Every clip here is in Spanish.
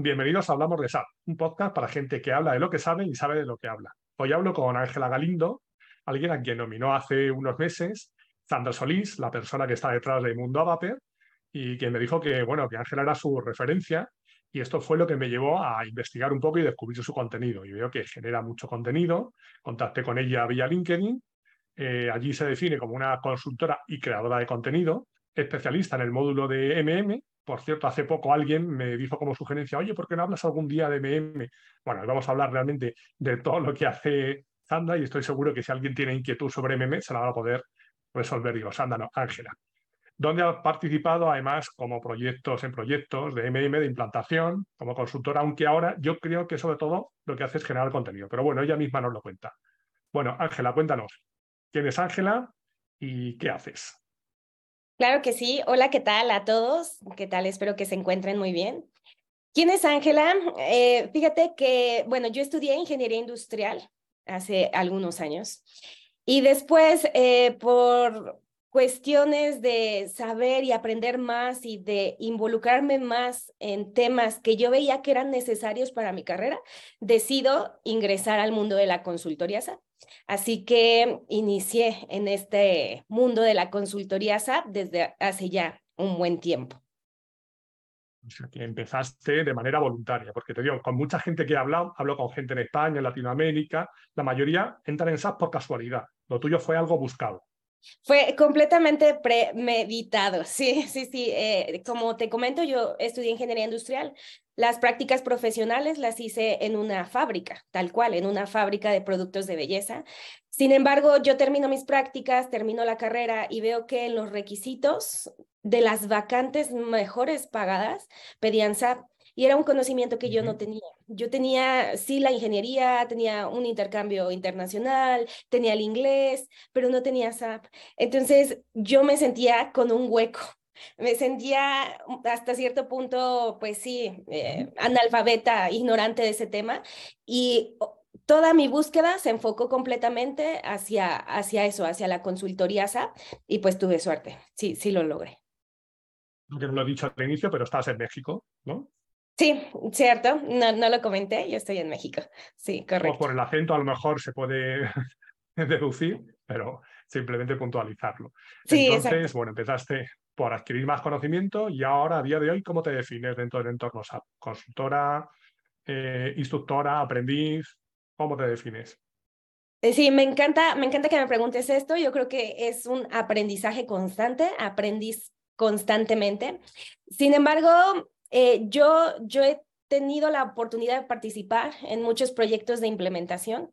Bienvenidos a Hablamos de SAP, un podcast para gente que habla de lo que sabe y sabe de lo que habla. Hoy hablo con Ángela Galindo, alguien a quien nominó hace unos meses Sandra Solís, la persona que está detrás de Mundo Avaper, y quien me dijo que, bueno, que Ángela era su referencia y esto fue lo que me llevó a investigar un poco y descubrir su contenido. Y veo que genera mucho contenido. Contacté con ella vía LinkedIn. Eh, allí se define como una consultora y creadora de contenido, especialista en el módulo de MM por cierto, hace poco alguien me dijo como sugerencia, oye, ¿por qué no hablas algún día de MM? Bueno, vamos a hablar realmente de todo lo que hace Sandra y estoy seguro que si alguien tiene inquietud sobre MM se la va a poder resolver. Digo, Sandra, no, Ángela. Donde ha participado además como proyectos en proyectos de MM, de implantación, como consultora, aunque ahora yo creo que sobre todo lo que hace es generar contenido. Pero bueno, ella misma nos lo cuenta. Bueno, Ángela, cuéntanos, ¿quién es Ángela y qué haces? Claro que sí. Hola, ¿qué tal a todos? ¿Qué tal? Espero que se encuentren muy bien. ¿Quién es Ángela? Eh, fíjate que, bueno, yo estudié ingeniería industrial hace algunos años y después eh, por cuestiones de saber y aprender más y de involucrarme más en temas que yo veía que eran necesarios para mi carrera, decido ingresar al mundo de la consultoría SAP. Así que inicié en este mundo de la consultoría SAP desde hace ya un buen tiempo. O sea, que empezaste de manera voluntaria, porque te digo, con mucha gente que he hablado, hablo con gente en España, en Latinoamérica, la mayoría entran en SAP por casualidad. Lo tuyo fue algo buscado. Fue completamente premeditado, sí, sí, sí. Eh, como te comento, yo estudié ingeniería industrial. Las prácticas profesionales las hice en una fábrica, tal cual, en una fábrica de productos de belleza. Sin embargo, yo termino mis prácticas, termino la carrera y veo que los requisitos de las vacantes mejores pagadas pedían SAP y era un conocimiento que yo no tenía. Yo tenía, sí, la ingeniería, tenía un intercambio internacional, tenía el inglés, pero no tenía SAP. Entonces yo me sentía con un hueco. Me sentía hasta cierto punto, pues sí, eh, analfabeta, ignorante de ese tema. Y toda mi búsqueda se enfocó completamente hacia, hacia eso, hacia la consultoría SAP, y pues tuve suerte. Sí, sí lo logré. Que no lo he dicho al inicio, pero estás en México, ¿no? Sí, cierto, no, no lo comenté, yo estoy en México. Sí, correcto. O por el acento a lo mejor se puede deducir, pero simplemente puntualizarlo. Sí, Entonces, bueno, empezaste por adquirir más conocimiento y ahora, a día de hoy, ¿cómo te defines dentro del entorno SAP? ¿Consultora, eh, instructora, aprendiz? ¿Cómo te defines? Eh, sí, me encanta, me encanta que me preguntes esto. Yo creo que es un aprendizaje constante, aprendiz constantemente. Sin embargo, eh, yo, he tenido la oportunidad de participar en muchos proyectos de implementación.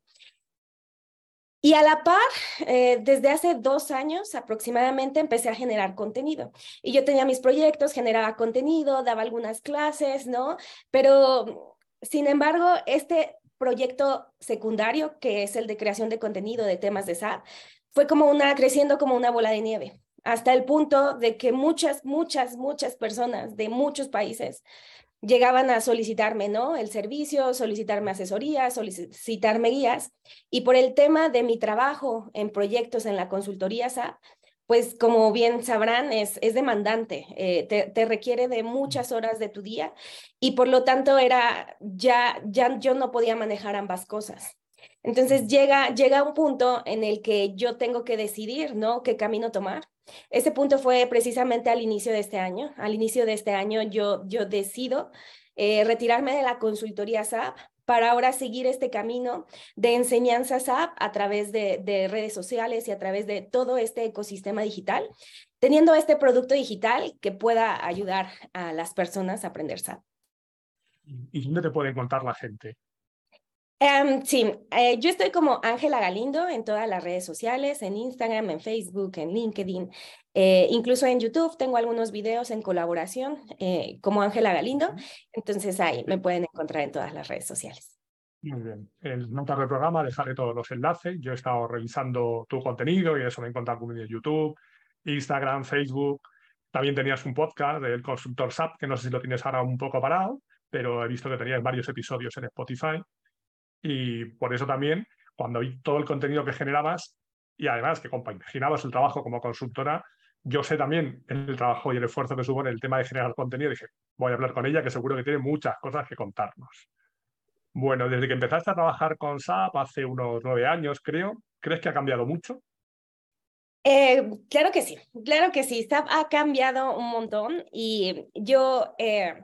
Y a la par, eh, desde hace dos años aproximadamente empecé a generar contenido. Y yo tenía mis proyectos, generaba contenido, daba algunas clases, ¿no? Pero, sin embargo, este proyecto secundario, que es el de creación de contenido de temas de SAP, fue como una, creciendo como una bola de nieve hasta el punto de que muchas, muchas, muchas personas de muchos países llegaban a solicitarme, ¿no? El servicio, solicitarme asesoría, solicitarme guías. Y por el tema de mi trabajo en proyectos en la consultoría SAP, pues como bien sabrán, es, demandante, eh, te, te, requiere de muchas horas de tu día y por lo tanto era, ya, ya yo no podía manejar ambas cosas. Entonces llega, llega un punto en el que yo tengo que decidir, ¿no? ¿Qué camino tomar? Ese punto fue precisamente al inicio de este año. Al inicio de este año yo, yo decido eh, retirarme de la consultoría SAP para ahora seguir este camino de enseñanza SAP a través de, de, redes sociales y a través de todo este ecosistema digital, teniendo este producto digital que pueda ayudar a las personas a aprender SAP. ¿Y dónde te puede encontrar la gente? Em, sí, eh, yo estoy como Ángela Galindo en todas las redes sociales, en Instagram, en Facebook, en LinkedIn, eh, incluso en YouTube tengo algunos videos en colaboración eh, como Ángela Galindo, entonces ahí me pueden encontrar en todas las redes sociales. Muy bien. En notas del programa dejaré todos los enlaces. Yo he estado revisando tu contenido y eso me he encontrado con de YouTube, Instagram, Facebook. También tenías un podcast del consultor SAP, que no sé si lo tienes ahora un poco parado, pero he visto que tenías varios episodios en Spotify. Y por eso también, cuando vi todo el contenido que generabas y además que compaginabas el trabajo como consultora, yo sé también el trabajo y el esfuerzo que supone el tema de generar contenido. Dije, voy a hablar con ella, que seguro que tiene muchas cosas que contarnos. Bueno, desde que empezaste a trabajar con SAP hace unos nueve años, creo, ¿crees que ha cambiado mucho? Eh, claro que sí, claro que sí. SAP ha cambiado un montón y yo eh,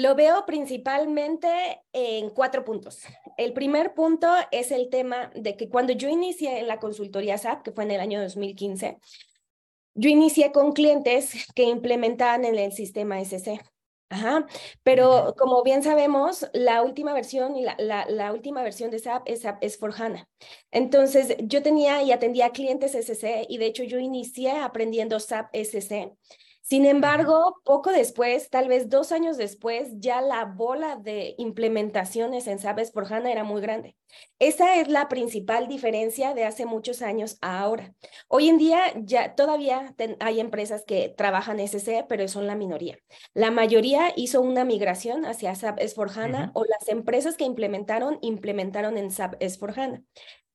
lo veo principalmente en cuatro puntos. El primer punto es el tema de que cuando yo inicié en la consultoría SAP, que fue en el año 2015, yo inicié con clientes que implementaban en el sistema SC. Ajá, pero como bien sabemos, la última versión y la, la, última versión de SAP es SAP es for HANA. Entonces, yo tenía y atendía clientes SC y de hecho yo inicié aprendiendo SAP SC sin embargo, poco después, tal vez dos años después, ya la bola de implementaciones en SAP por HANA era muy grande. Esa es la principal diferencia de hace muchos años a ahora. Hoy en día ya todavía hay empresas que trabajan SC, pero son la minoría. La mayoría hizo una migración hacia SAP S4HANA o las empresas que implementaron, implementaron en SAP S4HANA.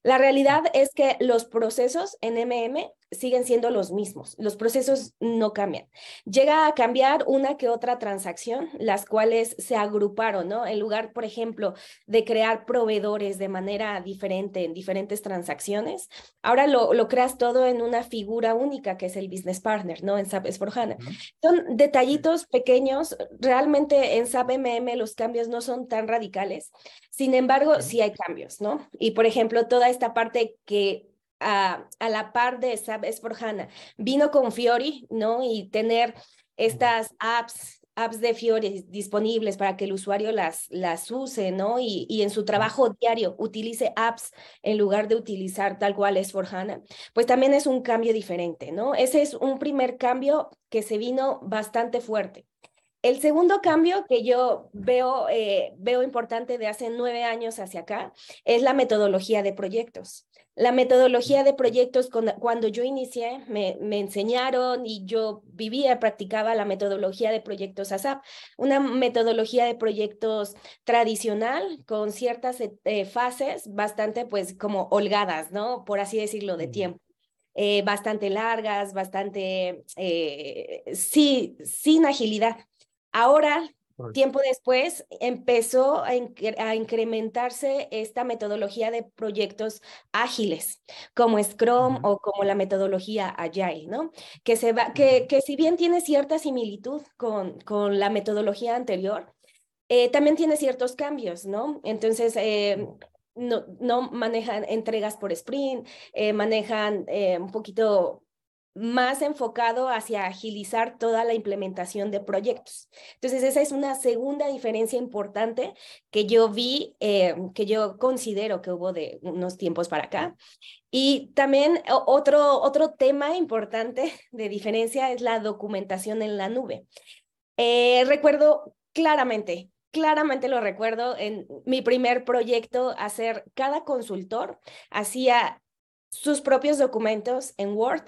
La realidad es que los procesos en MM siguen siendo los mismos, los procesos no cambian. Llega a cambiar una que otra transacción, las cuales se agruparon, ¿no? En lugar, por ejemplo, de crear proveedores de manera diferente en diferentes transacciones, ahora lo, lo creas todo en una figura única que es el business partner, ¿no? En SAP S4HANA. Son detallitos pequeños, realmente en SAP MM los cambios no son tan radicales, sin embargo, sí hay cambios, ¿no? Y por ejemplo, toda esta parte que a, a la par de SAP S4HANA vino con Fiori, ¿no? Y tener estas apps apps de Fiori disponibles para que el usuario las, las use, ¿no? Y, y, en su trabajo diario utilice apps en lugar de utilizar tal cual es for HANA, pues también es un cambio diferente, ¿no? Ese es un primer cambio que se vino bastante fuerte. El segundo cambio que yo veo, eh, veo importante de hace nueve años hacia acá es la metodología de proyectos. La metodología de proyectos, cuando yo inicié, me, me, enseñaron y yo vivía, practicaba la metodología de proyectos ASAP, una metodología de proyectos tradicional con ciertas eh, fases bastante, pues, como holgadas, ¿no? Por así decirlo, de tiempo. Eh, bastante largas, bastante, sí, sin agilidad. Ahora, tiempo después, empezó a, incrementarse esta metodología de proyectos ágiles, como Scrum o como la metodología Agile, ¿no? Que, se va, que, que si bien tiene cierta similitud con, con la metodología anterior, eh, también tiene ciertos cambios, ¿no? Entonces, eh, no, no, manejan entregas por sprint, eh, manejan un poquito más enfocado hacia agilizar toda la implementación de proyectos. Entonces, esa es una segunda diferencia importante que yo vi, eh, que yo considero que hubo de unos tiempos para acá. Y también otro, otro tema importante de diferencia es la documentación en la nube. Eh, recuerdo claramente, claramente lo recuerdo en mi primer proyecto, hacer cada consultor hacía sus propios documentos en Word,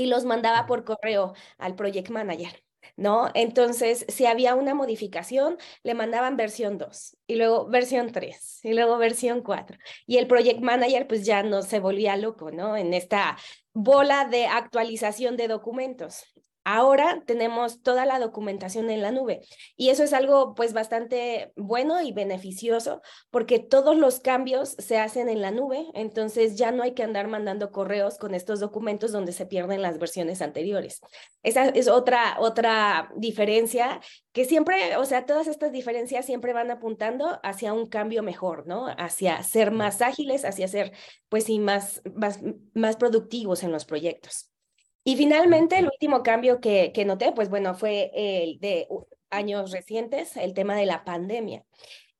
y los mandaba por correo al project manager. ¿No? Entonces, si había una modificación, le mandaban versión 2 y luego versión 3 y luego versión 4. Y el project manager pues ya no se volvía loco, ¿no? En esta bola de actualización de documentos. Ahora tenemos toda la documentación en la nube y eso es algo pues bastante bueno y beneficioso porque todos los cambios se hacen en la nube, entonces ya no hay que andar mandando correos con estos documentos donde se pierden las versiones anteriores. Esa es otra otra diferencia que siempre, o sea, todas estas diferencias siempre van apuntando hacia un cambio mejor, ¿no? Hacia ser más ágiles, hacia ser pues sí más más, más productivos en los proyectos. Y finalmente, el último cambio que, que noté, pues bueno, fue el de años recientes, el tema de la pandemia.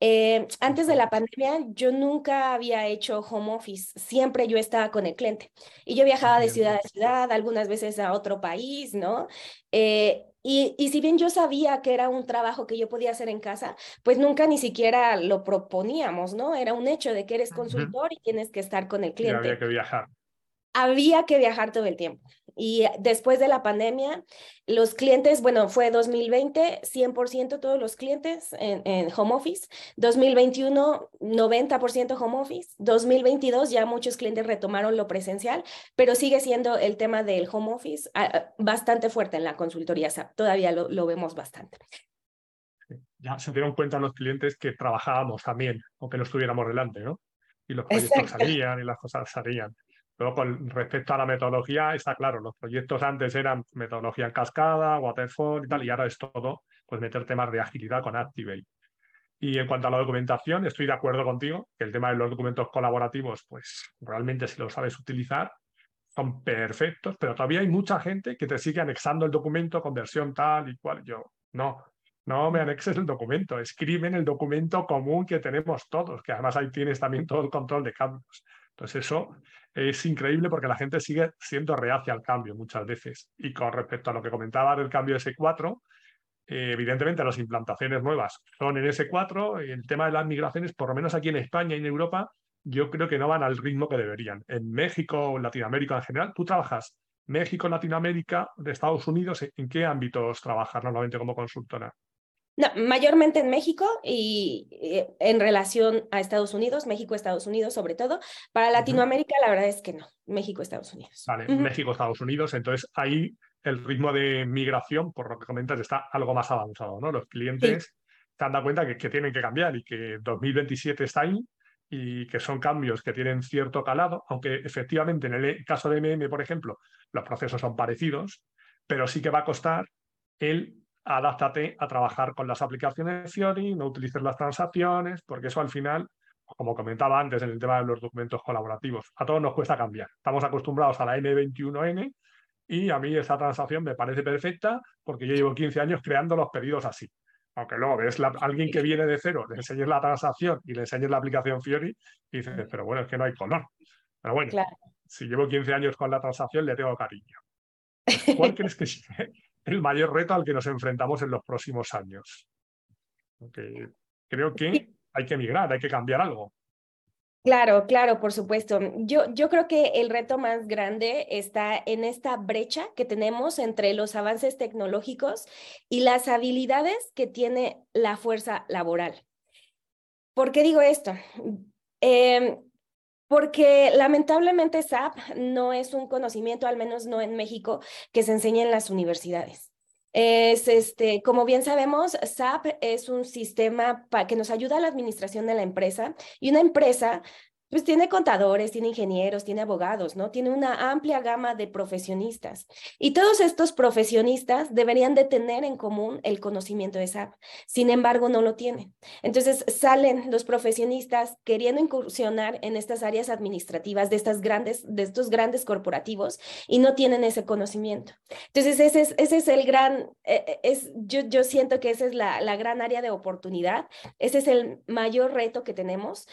Eh, antes de la pandemia, yo nunca había hecho home office, siempre yo estaba con el cliente y yo viajaba de ciudad a ciudad, algunas veces a otro país, ¿no? Eh, y, y, si bien yo sabía que era un trabajo que yo podía hacer en casa, pues nunca ni siquiera lo proponíamos, ¿no? Era un hecho de que eres consultor y tienes que estar con el cliente. Y había que viajar había que viajar todo el tiempo. Y después de la pandemia, los clientes, bueno, fue 2020, 100% todos los clientes en, en, home office, 2021, 90% home office, 2022 ya muchos clientes retomaron lo presencial, pero sigue siendo el tema del home office ah, bastante fuerte en la consultoría SAP, todavía lo, lo vemos bastante ya se dieron cuenta los clientes que trabajábamos también, aunque no estuviéramos delante, ¿no? Y los proyectos salían y las cosas salían. Luego, con respecto a la metodología, está claro, los proyectos antes eran metodología en cascada, waterfall y tal, y ahora es todo, pues meter temas de agilidad con Activate. Y en cuanto a la documentación, estoy de acuerdo contigo, que el tema de los documentos colaborativos, pues realmente si lo sabes utilizar, son perfectos, pero todavía hay mucha gente que te sigue anexando el documento con versión tal y cual. Yo, no, no me anexes el documento, escribe en el documento común que tenemos todos, que además ahí tienes también todo el control de cambios. Entonces eso es increíble porque la gente sigue siendo reacia al cambio muchas veces. Y con respecto a lo que comentaba del cambio de S4, eh, evidentemente las implantaciones nuevas son en S4 y el tema de las migraciones, por lo menos aquí en España y en Europa, yo creo que no van al ritmo que deberían. En México Latinoamérica en general, tú trabajas México, Latinoamérica, de Estados Unidos, ¿en qué ámbitos trabajas normalmente como consultora? No, mayormente en México y eh, en relación a Estados Unidos, México, Estados Unidos sobre todo. Para Latinoamérica, la verdad es que no, México, Estados Unidos. Vale, México, Estados Unidos. Entonces ahí el ritmo de migración, por lo que comentas, está algo más avanzado, ¿no? Los clientes se han dado cuenta que, que, tienen que cambiar y que 2027 está ahí y que son cambios que tienen cierto calado, aunque efectivamente en el caso de MM, por ejemplo, los procesos son parecidos, pero sí que va a costar el adáptate a trabajar con las aplicaciones Fiori, no utilices las transacciones, porque eso al final, como comentaba antes en el tema de los documentos colaborativos, a todos nos cuesta cambiar. Estamos acostumbrados a la N21N y a mí esa transacción me parece perfecta porque yo llevo 15 años creando los pedidos así. Aunque luego ves a alguien que viene de cero, le enseñes la transacción y le enseñes la aplicación Fiori y dices, pero bueno, es que no hay color. Pero bueno, si llevo 15 años con la transacción, le tengo cariño. ¿Cuál crees que, el mayor reto al que nos enfrentamos en los próximos años. creo que hay que migrar, hay que cambiar algo. Claro, claro, por supuesto. Yo, yo creo que el reto más grande está en esta brecha que tenemos entre los avances tecnológicos y las habilidades que tiene la fuerza laboral. ¿Por qué digo esto? Eh, porque lamentablemente SAP no es un conocimiento, al menos no en México, que se enseñe en las universidades. Es este, como bien sabemos, SAP es un sistema que nos ayuda a la administración de la empresa y una empresa pues tiene contadores, tiene ingenieros, tiene abogados, ¿no? Tiene una amplia gama de profesionistas. Y todos estos profesionistas deberían de tener en común el conocimiento de SAP. Sin embargo, no lo tienen. Entonces salen los profesionistas queriendo incursionar en estas áreas administrativas de estas grandes, de estos grandes corporativos y no tienen ese conocimiento. Entonces ese es, ese es el gran, eh, eh, es, yo, yo siento que esa es la, la gran área de oportunidad. Ese es el mayor reto que tenemos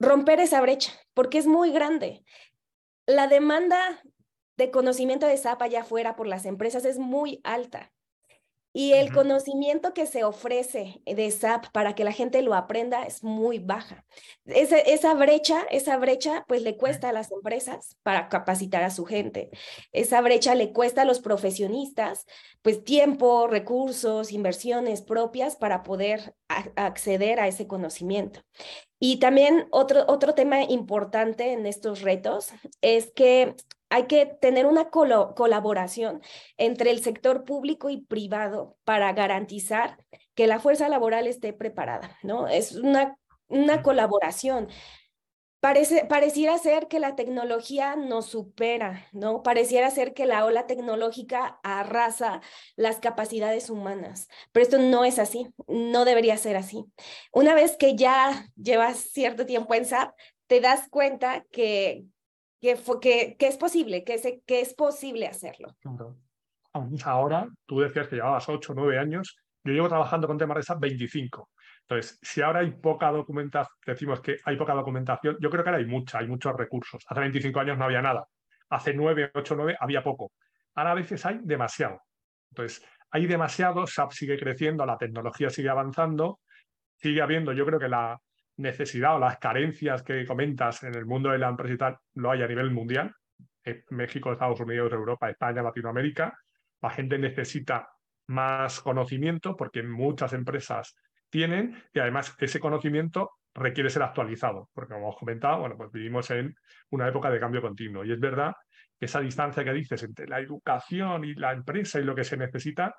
romper esa brecha, porque es muy grande. La demanda de conocimiento de SAP allá afuera por las empresas es muy alta. Y el conocimiento que se ofrece de SAP para que la gente lo aprenda es muy baja. Esa, esa brecha, esa brecha, pues le cuesta a las empresas para capacitar a su gente. Esa brecha le cuesta a los profesionistas, pues tiempo, recursos, inversiones propias para poder acceder a ese conocimiento. Y también otro, otro tema importante en estos retos es que hay que tener una colaboración entre el sector público y privado para garantizar que la fuerza laboral esté preparada, ¿no? Es una, una colaboración. Parece, pareciera ser que la tecnología nos supera, ¿no? Pareciera ser que la ola tecnológica arrasa las capacidades humanas, pero esto no es así, no debería ser así. Una vez que ya llevas cierto tiempo en SAP, te das cuenta que, que, es posible, que, que es posible hacerlo. Ahora, tú decías que llevabas 8 o 9 años, yo llevo trabajando con temas de SAP 25. Entonces, si ahora hay poca documentación, decimos que hay poca documentación, yo creo que ahora hay mucha, hay muchos recursos. Hace 25 años no había nada. Hace 9, 8, 9 había poco. Ahora a veces hay demasiado. Entonces, hay demasiado, SAP sigue creciendo, la tecnología sigue avanzando, sigue habiendo, yo creo que la necesidad o las carencias que comentas en el mundo de la empresa lo hay a nivel mundial. eh, México, Estados Unidos, Europa, España, Latinoamérica, la gente necesita más conocimiento porque muchas empresas tienen y además ese conocimiento requiere ser actualizado, porque como hemos comentado, bueno, pues vivimos en una época de cambio continuo y es verdad que esa distancia que dices entre la educación y la empresa y lo que se necesita,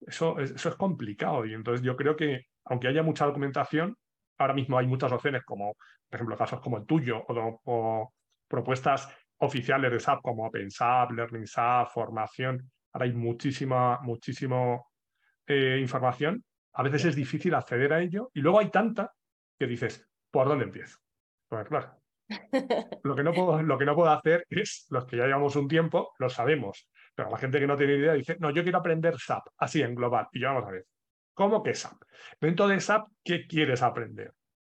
eso, eso es complicado y entonces yo creo que aunque haya mucha documentación, ahora mismo hay muchas opciones como, por ejemplo, casos como el tuyo o, propuestas oficiales de SAP como OpenSAP, LearningSAP, formación, ahora hay muchísima, muchísimo eh, información. A veces es difícil acceder a ello y luego hay tanta que dices, ¿por dónde empiezo? Pues claro, lo que, no puedo, lo que no puedo hacer es, los que ya llevamos un tiempo, lo sabemos, pero la gente que no tiene idea dice, no, yo quiero aprender SAP, así en global, y yo vamos a ver, ¿cómo que SAP? Dentro de SAP, ¿qué quieres aprender?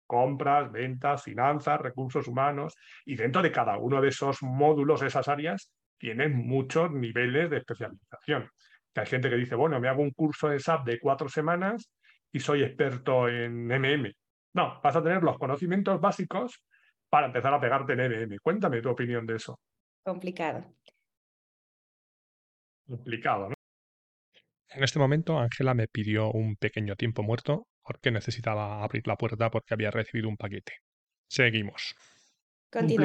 Compras, ventas, finanzas, recursos humanos, y dentro de cada uno de esos módulos, esas áreas, tienen muchos niveles de especialización. hay gente que dice, bueno, me hago un curso de SAP de cuatro semanas y soy experto en MM. No, vas a tener los conocimientos básicos para empezar a pegarte en MM. Cuéntame tu opinión de eso. Complicado. Complicado, ¿no? En este momento, Ángela me pidió un pequeño tiempo muerto porque necesitaba abrir la puerta porque había recibido un paquete. Seguimos.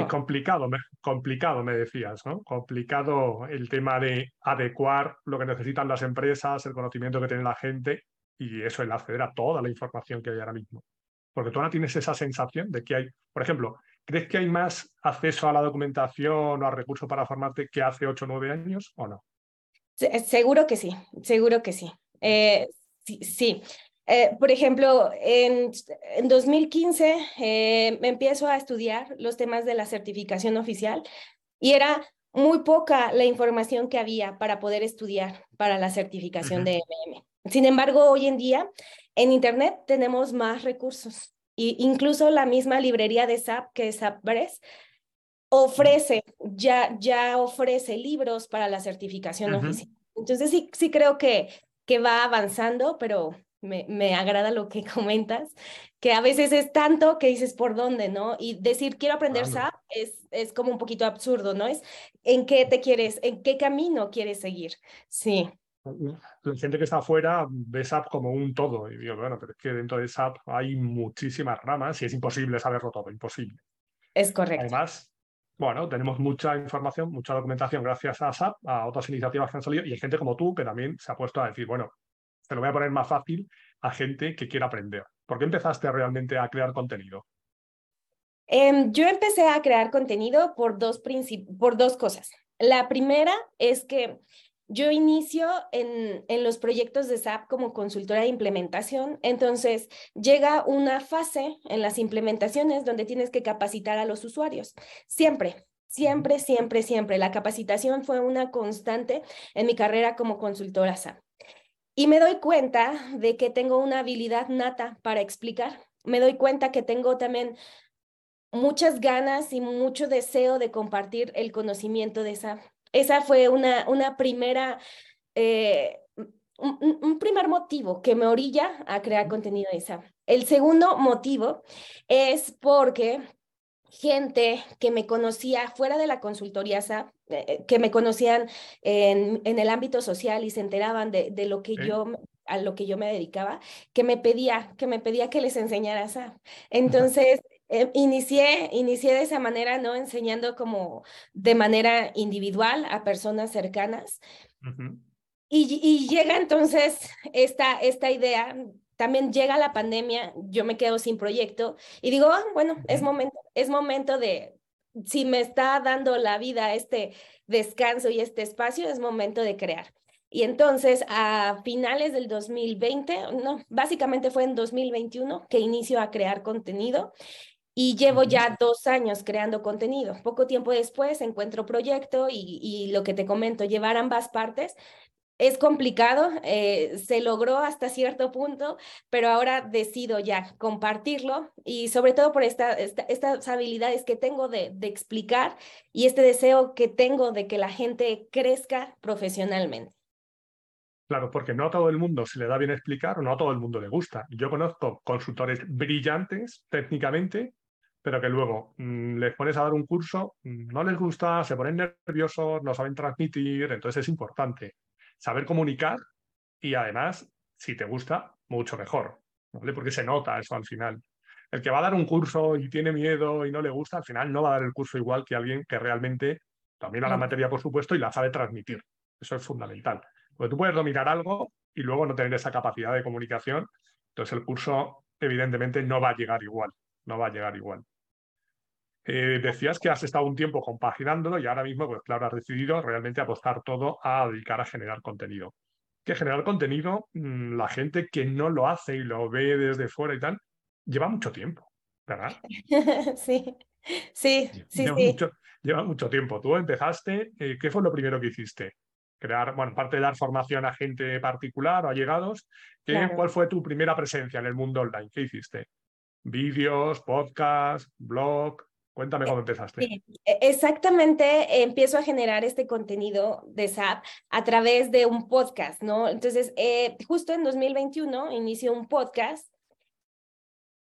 Complicado, me, complicado, me decías, ¿no? Complicado el tema de adecuar lo que necesitan las empresas, el conocimiento que tiene la gente y eso, el acceder a toda la información que hay ahora mismo. Porque tú ahora tienes esa sensación de que hay, por ejemplo, ¿crees que hay más acceso a la documentación o a recursos para formarte que hace 8 o 9 años o no? Seguro que sí, seguro que sí. Eh, sí, eh, por ejemplo, en, en 2015 eh, me empiezo a estudiar los temas de la certificación oficial y era muy poca la información que había para poder estudiar para la certificación de MM. Sin embargo, hoy en día en Internet tenemos más recursos. Y incluso la misma librería de SAP, que es SAPBRES, ofrece, ya, ya ofrece libros para la certificación oficial. Entonces sí, sí creo que, que va avanzando, pero me, me, agrada lo que comentas, que a veces es tanto que dices por dónde, ¿no? Y decir quiero aprender SAP es, es como un poquito absurdo, ¿no? Es en qué te quieres, en qué camino quieres seguir. Sí. La gente que está afuera ve SAP como un todo. Y digo, bueno, pero es que dentro de SAP hay muchísimas ramas y es imposible saberlo todo, imposible. Es correcto. Además, bueno, tenemos mucha información, mucha documentación gracias a SAP, a otras iniciativas que han salido, y hay gente como tú que también se ha puesto a decir, bueno, te lo voy a poner más fácil a gente que quiera aprender. ¿Por qué empezaste realmente a crear contenido? Em, yo empecé a crear contenido por dos, por dos cosas. La primera es que yo inicio en, en, los proyectos de SAP como consultora de implementación, entonces llega una fase en las implementaciones donde tienes que capacitar a los usuarios. Siempre, siempre, siempre, siempre. La capacitación fue una constante en mi carrera como consultora SAP. Y me doy cuenta de que tengo una habilidad nata para explicar. Me doy cuenta que tengo también muchas ganas y mucho deseo de compartir el conocimiento de SAP esa fue una, una primera, eh, un, primer motivo que me orilla a crear contenido de esa. El segundo motivo es porque gente que me conocía fuera de la consultoría SAP, eh, que me conocían en, en, el ámbito social y se enteraban de, de lo que yo a lo que yo me dedicaba, que me pedía, que me pedía que les enseñara SAP. Entonces, eh, inicié, inicié de esa manera, ¿no? Enseñando como de manera individual a personas cercanas. y, y, llega entonces esta, esta idea, también llega la pandemia, yo me quedo sin proyecto y digo, ah, bueno, es momento, es momento de, si me está dando la vida este descanso y este espacio, es momento de crear. Y entonces a finales del 2020, no, básicamente fue en 2021 que inicio a crear contenido y llevo ya dos años creando contenido. Poco tiempo después encuentro proyecto y, lo que te comento, llevar ambas partes. Es complicado, eh, se logró hasta cierto punto, pero ahora decido ya compartirlo y sobre todo por esta, estas habilidades que tengo de, de explicar y este deseo que tengo de que la gente crezca profesionalmente. Claro, porque no a todo el mundo se le da bien explicar o no a todo el mundo le gusta. Yo conozco consultores brillantes técnicamente pero que luego mm, les pones a dar un curso, mm, no les gusta, se ponen nerviosos, no saben transmitir, entonces es importante saber comunicar y además, si te gusta, mucho mejor, ¿vale? Porque se nota eso al final. El que va a dar un curso y tiene miedo y no le gusta, al final no va a dar el curso igual que alguien que realmente domina la materia, por supuesto, y la sabe transmitir. Eso es fundamental. Porque tú puedes dominar algo y luego no tener esa capacidad de comunicación, entonces el curso evidentemente no va a llegar igual, no va a llegar igual. Eh, decías que has estado un tiempo compaginándolo y ahora mismo, pues claro, has decidido realmente apostar todo a dedicar a generar contenido. Que generar contenido, mm, la gente que no lo hace y lo ve desde fuera y tal, lleva mucho tiempo, ¿verdad? Sí, sí, sí. Lleva, sí. Mucho, lleva mucho tiempo. Tú empezaste, eh, ¿qué fue lo primero que hiciste? Crear, bueno, aparte de dar formación a gente particular o allegados, ¿qué, Claro. ¿cuál fue tu primera presencia en el mundo online? ¿Qué hiciste? ¿Vídeos, podcast, blog? Cuéntame cómo empezaste. Sí, e- exactamente, eh, empiezo a generar este contenido de SAP a través de un podcast, ¿no? Entonces, eh, justo en 2021 inicio un podcast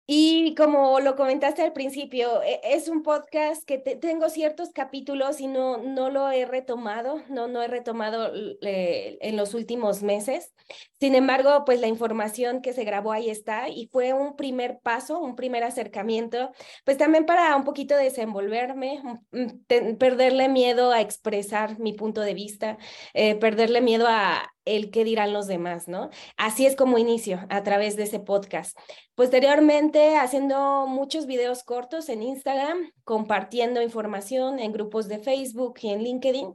y como lo comentaste al principio, e- es un podcast que te- tengo ciertos capítulos y no, no lo he retomado, no, no he retomado eh, en los últimos meses. Sin embargo, pues la información que se grabó ahí está y fue un primer paso, un primer acercamiento, pues también para un poquito desenvolverme, mm, te- perderle miedo a expresar mi punto de vista, eh, perderle miedo a el qué dirán los demás, ¿no? Así es como inicio a través de ese podcast. Posteriormente, haciendo muchos videos cortos en Instagram, compartiendo información en grupos de Facebook y en LinkedIn.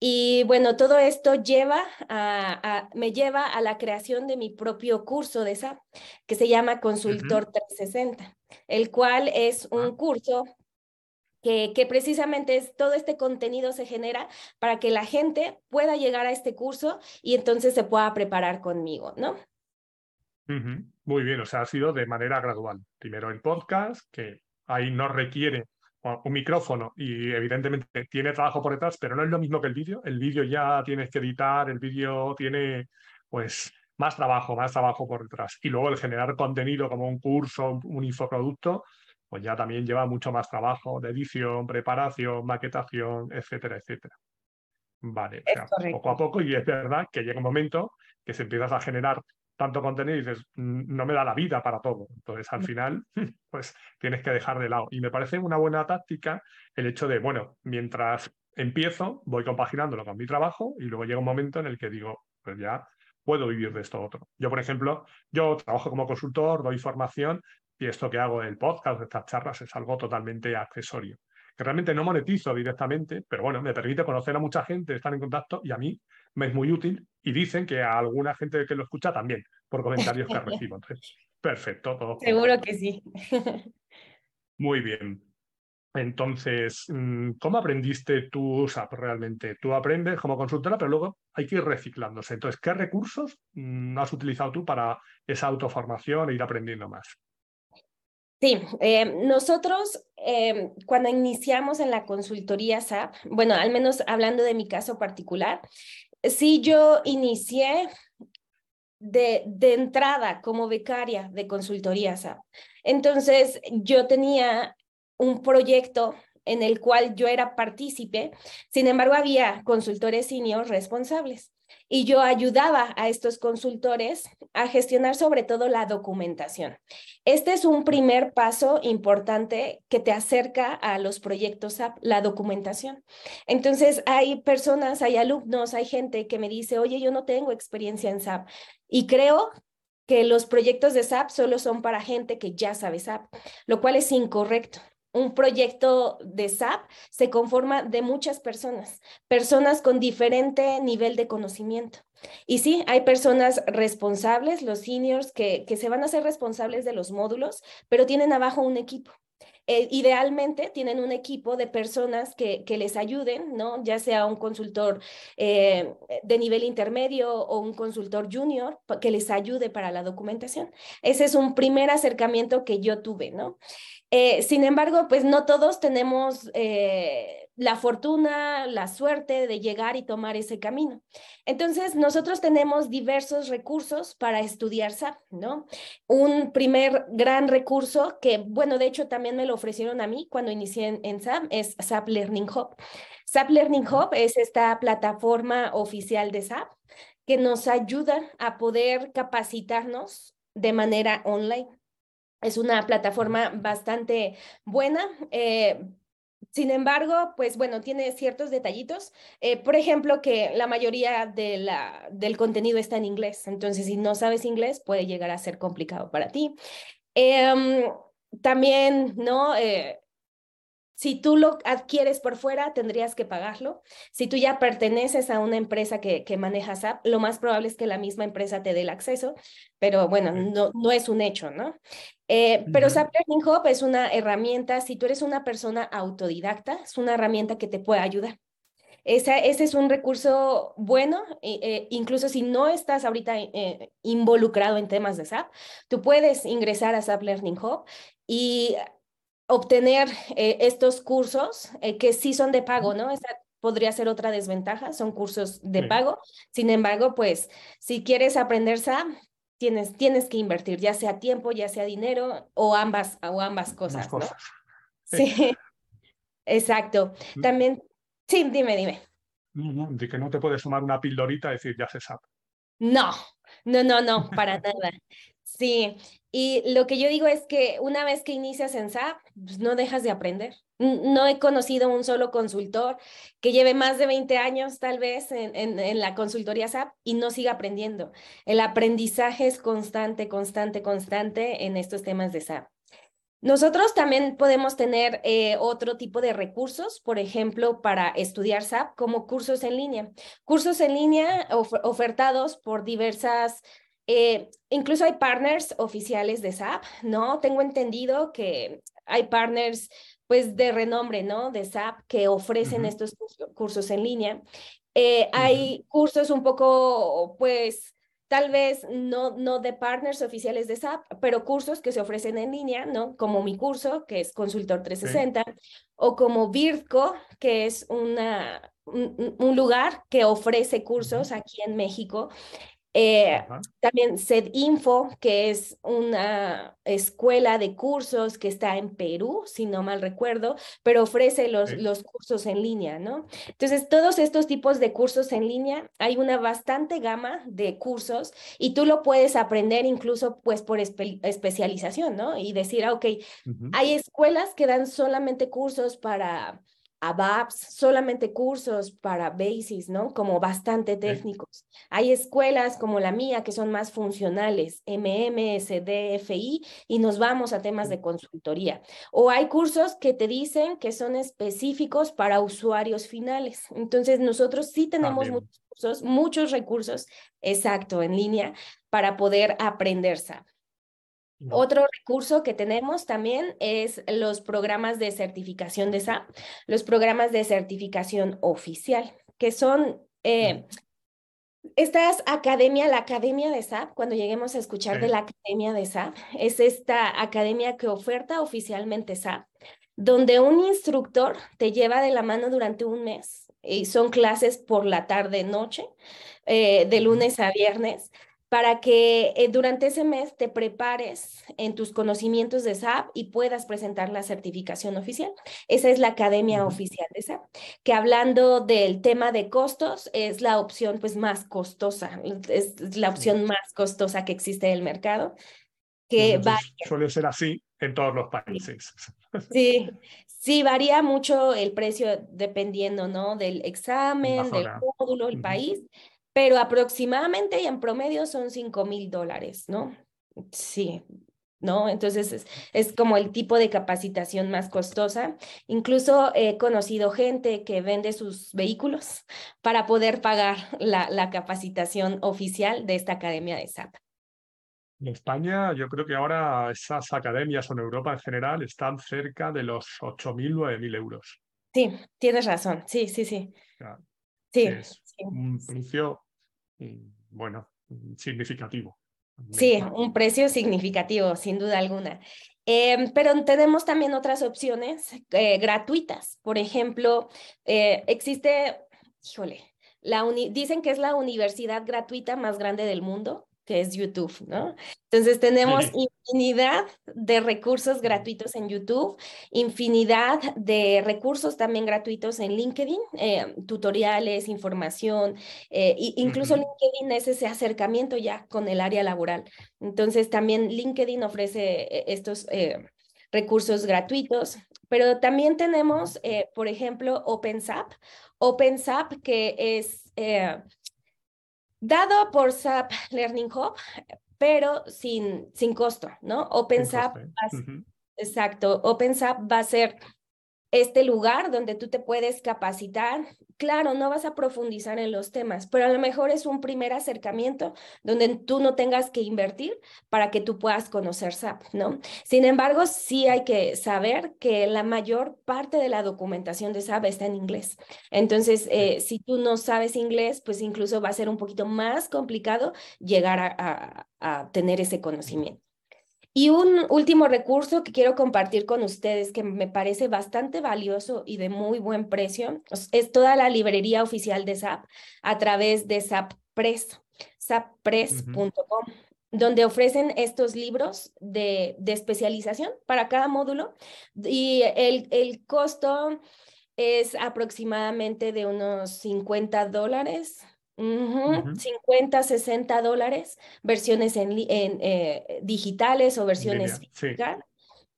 Y bueno, todo esto lleva a, a- me lleva a la creación de mi propio curso de SAP, que se llama Consultor 360, el cual es un curso que, precisamente es, todo este contenido se genera para que la gente pueda llegar a este curso y entonces se pueda preparar conmigo, ¿no? Muy bien, o sea, ha sido de manera gradual. Primero el podcast, que ahí no requiere un micrófono y evidentemente tiene trabajo por detrás, pero no es lo mismo que el vídeo. El vídeo ya tienes que editar, el vídeo tiene pues más trabajo, más trabajo por detrás. Y luego el generar contenido como un curso, un infoproducto, pues ya también lleva mucho más trabajo de edición, preparación, maquetación, etcétera, etcétera. Vale, o Es sea, poco a poco y es verdad que llega un momento que se empiezas a generar tanto contenido y dices, "Mm, no me da la vida para todo. Entonces, al No. final, pues tienes que dejar de lado. Y me parece una buena táctica el hecho de, bueno, mientras empiezo, voy compaginándolo con mi trabajo y luego llega un momento en el que digo, pues ya puedo vivir de esto otro. Yo, por ejemplo, yo trabajo como consultor, doy formación y esto que hago, el podcast, estas charlas, es algo totalmente accesorio que realmente no monetizo directamente, pero bueno, me permite conocer a mucha gente, estar en contacto y a mí me es muy útil y dicen que a alguna gente que lo escucha también, por comentarios que recibo. Entonces, perfecto, todo. Seguro que sí. Muy bien. Entonces, mm, ¿cómo aprendiste tú SAP realmente? Tú aprendes como consultora, pero luego hay que ir reciclándose. Entonces, ¿qué recursos mm, has utilizado tú para esa autoformación e ir aprendiendo más? Sí, eh, nosotros eh, cuando iniciamos en la consultoría SAP, bueno, al menos hablando de mi caso particular, sí yo inicié de, de entrada como becaria de consultoría SAP. Entonces yo tenía un proyecto en el cual yo era partícipe, sin embargo había consultores senior responsables y yo ayudaba a estos consultores a gestionar sobre todo la documentación. Este es un primer paso importante que te acerca a los proyectos SAP, la documentación. Entonces, hay personas, hay alumnos, hay gente que me dice, oye, yo no tengo experiencia en SAP y creo que los proyectos de SAP solo son para gente que ya sabe SAP, lo cual es incorrecto un proyecto de SAP se conforma de muchas personas, personas con diferente nivel de conocimiento. Y sí, hay personas responsables, los seniors, que, que se van a hacer responsables de los módulos, pero tienen abajo un equipo. Eh, idealmente tienen un equipo de personas que, que, les ayuden, ¿no? Ya sea un consultor eh, de nivel intermedio o un consultor junior que les ayude para la documentación. Ese es un primer acercamiento que yo tuve, ¿no? Eh, sin embargo, pues no todos tenemos eh, la fortuna, la suerte de llegar y tomar ese camino. Entonces, nosotros tenemos diversos recursos para estudiar SAP, ¿no? Un primer gran recurso que, bueno, de hecho también me lo ofrecieron a mí cuando inicié en, SAP, es SAP Learning Hub. SAP Learning Hub es esta plataforma oficial de SAP que nos ayuda a poder capacitarnos de manera online. Es una plataforma bastante buena. Eh, sin embargo, pues bueno, tiene ciertos detallitos. Eh, por ejemplo, que la mayoría de la, del contenido está en inglés. Entonces, si no sabes inglés, puede llegar a ser complicado para ti. Em, también, ¿no? Eh, si tú lo adquieres por fuera, tendrías que pagarlo. Si tú ya perteneces a una empresa que, que maneja SAP, lo más probable es que la misma empresa te dé el acceso, pero bueno, no, no es un hecho, ¿no? Eh, pero SAP Learning Hub es una herramienta, si tú eres una persona autodidacta, es una herramienta que te puede ayudar. Esa, ese es un recurso bueno, eh, incluso si no estás ahorita eh, involucrado en temas de SAP, tú puedes ingresar a SAP Learning Hub y obtener eh, estos cursos que sí son de pago, ¿no? Esa podría ser otra desventaja, son cursos de pago. Sin embargo, pues si quieres aprender SAP, tienes, tienes que invertir, ya sea tiempo, ya sea dinero o ambas, o ambas cosas, ¿no? Sí, exacto. Mm. También, sí, dime, dime. de que no te puedes tomar una pildorita y decir, ya se SAP. No, no, no, no, para nada. Sí, y lo que yo digo es que una vez que inicias en SAP, pues no dejas de aprender. No he conocido un solo consultor que lleve más de 20 años tal vez en, en, la consultoría SAP y no siga aprendiendo. El aprendizaje es constante, constante, constante en estos temas de SAP. Nosotros también podemos tener eh, otro tipo de recursos, por ejemplo, para estudiar SAP, como cursos en línea. Cursos en línea ofertados por diversas eh, incluso hay partners oficiales de SAP, ¿no? Tengo entendido que hay partners pues de renombre, ¿no? De SAP que ofrecen estos cursos en línea. Eh, hay cursos un poco, pues, tal vez no, no de partners oficiales de SAP, pero cursos que se ofrecen en línea, ¿no? Como mi curso, que es Consultor 360, o como Virtco, que es una, un, lugar que ofrece cursos aquí en México eh, también SEDinfo, que es una escuela de cursos que está en Perú, si no mal recuerdo, pero ofrece los, los cursos en línea, ¿no? Entonces, todos estos tipos de cursos en línea, hay una bastante gama de cursos y tú lo puedes aprender incluso pues por especialización, ¿no? Y decir, ah, ok, hay escuelas que dan solamente cursos para ABAPS, solamente cursos para BASIS, ¿no? Como bastante técnicos. Hay escuelas como la mía que son más funcionales, MM, SD, FI, y nos vamos a temas de consultoría. O hay cursos que te dicen que son específicos para usuarios finales. Entonces, nosotros sí tenemos muchos cursos, muchos recursos, exacto, en línea, para poder aprender SAP. Otro recurso que tenemos también es los programas de certificación de SAP, los programas de certificación oficial, que son eh, estas academia, la academia de SAP, cuando lleguemos a escuchar de la academia de SAP, es esta academia que oferta oficialmente SAP, donde un instructor te lleva de la mano durante un mes y son clases por la tarde, noche, eh, de lunes a viernes para que eh, durante ese mes te prepares en tus conocimientos de SAP y puedas presentar la certificación oficial. Esa es la Academia Oficial de SAP, que hablando del tema de costos, es la opción pues más costosa, es la opción más costosa que existe en el mercado. Que Suele ser así en todos los países. Sí, sí, varía mucho el precio dependiendo, ¿no? Del examen, del módulo, el país pero aproximadamente y en promedio son 5 mil dólares, ¿no? Sí, ¿no? Entonces es, como el tipo de capacitación más costosa. Incluso he conocido gente que vende sus vehículos para poder pagar la, la capacitación oficial de esta academia de SAP. En España, yo creo que ahora esas academias o en Europa en general están cerca de los 8.000, 9.000 euros. Sí, tienes razón. Sí, sí, sí. sí, es un precio bueno, significativo. Sí, un precio significativo, sin duda alguna. Em, pero tenemos también otras opciones eh, gratuitas. Por ejemplo, eh, existe, híjole, la dicen que es la universidad gratuita más grande del mundo que es YouTube, ¿no? Entonces tenemos infinidad de recursos gratuitos en YouTube, infinidad de recursos también gratuitos en LinkedIn, eh, tutoriales, información, eh, incluso LinkedIn es ese acercamiento ya con el área laboral. Entonces también LinkedIn ofrece eh, estos recursos gratuitos, pero también tenemos, por ejemplo, OpenSAP. OpenSAP que es dado por SAP Learning Hub, pero sin, sin costo, ¿no? OpenSAP, exacto, OpenSAP va a ser este lugar donde tú te puedes capacitar. Claro, no vas a profundizar en los temas, pero a lo mejor es un primer acercamiento donde tú no tengas que invertir para que tú puedas conocer SAP, ¿no? Sin embargo, sí hay que saber que la mayor parte de la documentación de SAP está en inglés. Entonces, eh, si tú no sabes inglés, pues incluso va a ser un poquito más complicado llegar a tener ese conocimiento. Y un último recurso que quiero compartir con ustedes, que me parece bastante valioso y de muy buen precio, es toda la librería oficial de SAP a través de SAP Press, sappress.com, donde ofrecen estos libros de, de, especialización para cada módulo. Y el, el costo es aproximadamente de unos 50 dólares 50, 60 dólares, versiones en, en eh, digitales o versiones físicas.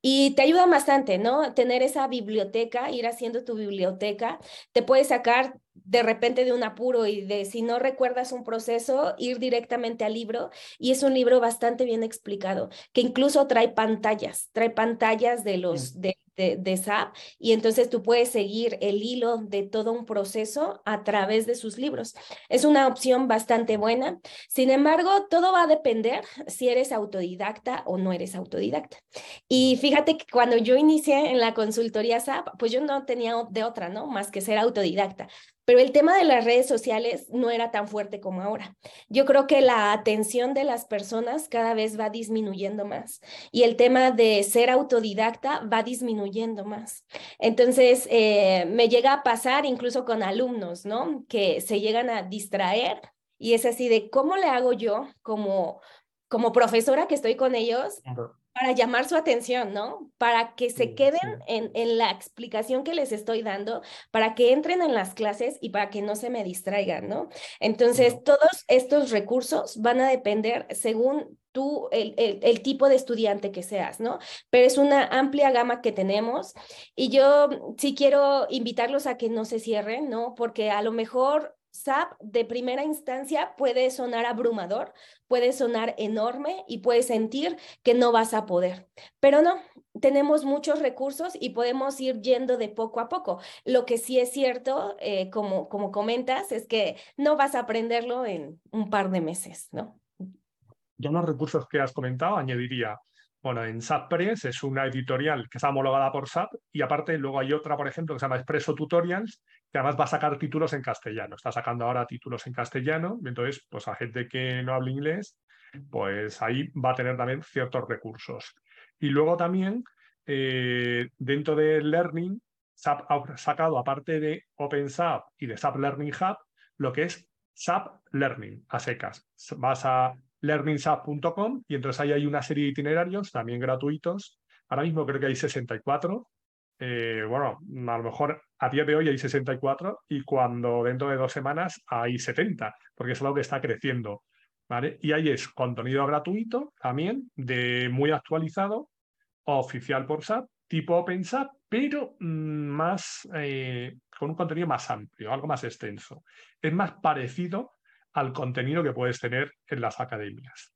Y te ayuda bastante, ¿no? Tener esa biblioteca, ir haciendo tu biblioteca, te puede sacar de repente de un apuro y de si no recuerdas un proceso, ir directamente al libro. Y es un libro bastante bien explicado, que incluso trae pantallas, trae pantallas de los, de, de, SAP y entonces tú puedes seguir el hilo de todo un proceso a través de sus libros. Es una opción bastante buena. Sin embargo, todo va a depender si eres autodidacta o no eres autodidacta. Y fíjate que cuando yo inicié en la consultoría SAP, pues yo no tenía de otra, ¿no? Más que ser autodidacta. Pero el tema de las redes sociales no era tan fuerte como ahora. Yo creo que la atención de las personas cada vez va disminuyendo más y el tema de ser autodidacta va disminuyendo más. Entonces, eh, me llega a pasar incluso con alumnos, ¿no? Que se llegan a distraer y es así de, ¿cómo le hago yo como, como profesora que estoy con ellos? Para llamar su atención, ¿no? Para que se queden en, en, la explicación que les estoy dando, para que entren en las clases y para que no se me distraigan, ¿no? Entonces, todos estos recursos van a depender según tú, el, el, el, tipo de estudiante que seas, ¿no? Pero es una amplia gama que tenemos y yo sí quiero invitarlos a que no se cierren, ¿no? Porque a lo mejor SAP de primera instancia puede sonar abrumador, puede sonar enorme y puedes sentir que no vas a poder. Pero no, tenemos muchos recursos y podemos ir yendo de poco a poco. Lo que sí es cierto, eh, como, como comentas, es que no vas a aprenderlo en un par de meses, ¿no? Ya los recursos que has comentado, añadiría bueno, en SAP Press es una editorial que está homologada por SAP y aparte luego hay otra, por ejemplo, que se llama Expreso Tutorials, que además va a sacar títulos en castellano. Está sacando ahora títulos en castellano, entonces, pues a gente que no habla inglés, pues ahí va a tener también ciertos recursos. Y luego también, eh, dentro de Learning, SAP ha sacado, aparte de OpenSAP y de SAP Learning Hub, lo que es SAP Learning a secas. Vas a learningsap.com y entonces ahí hay una serie de itinerarios también gratuitos. Ahora mismo creo que hay 64. Eh, bueno, a lo mejor a día de hoy hay 64 y cuando dentro de dos semanas hay 70, porque es algo que está creciendo. ¿vale? Y ahí es contenido gratuito también, de muy actualizado, oficial por SAP, tipo OpenSAP, pero mm, más eh, con un contenido más amplio, algo más extenso. Es más parecido al contenido que puedes tener en las academias.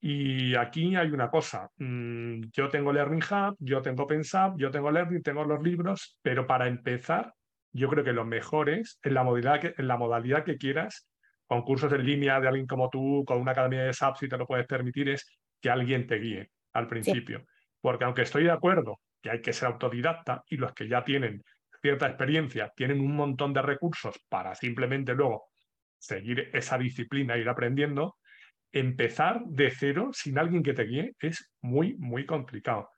Y aquí hay una cosa, mm, yo tengo Learning Hub, yo tengo OpenSAP, yo tengo Learning, tengo los libros, pero para empezar, yo creo que lo mejor es en la modalidad que, en la modalidad que quieras, con cursos en línea de alguien como tú, con una academia de SAP, si te lo puedes permitir, es que alguien te guíe al principio. Porque aunque estoy de acuerdo que hay que ser autodidacta y los que ya tienen cierta experiencia tienen un montón de recursos para simplemente luego seguir esa disciplina, ir aprendiendo, empezar de cero sin alguien que te guíe es muy, muy complicado.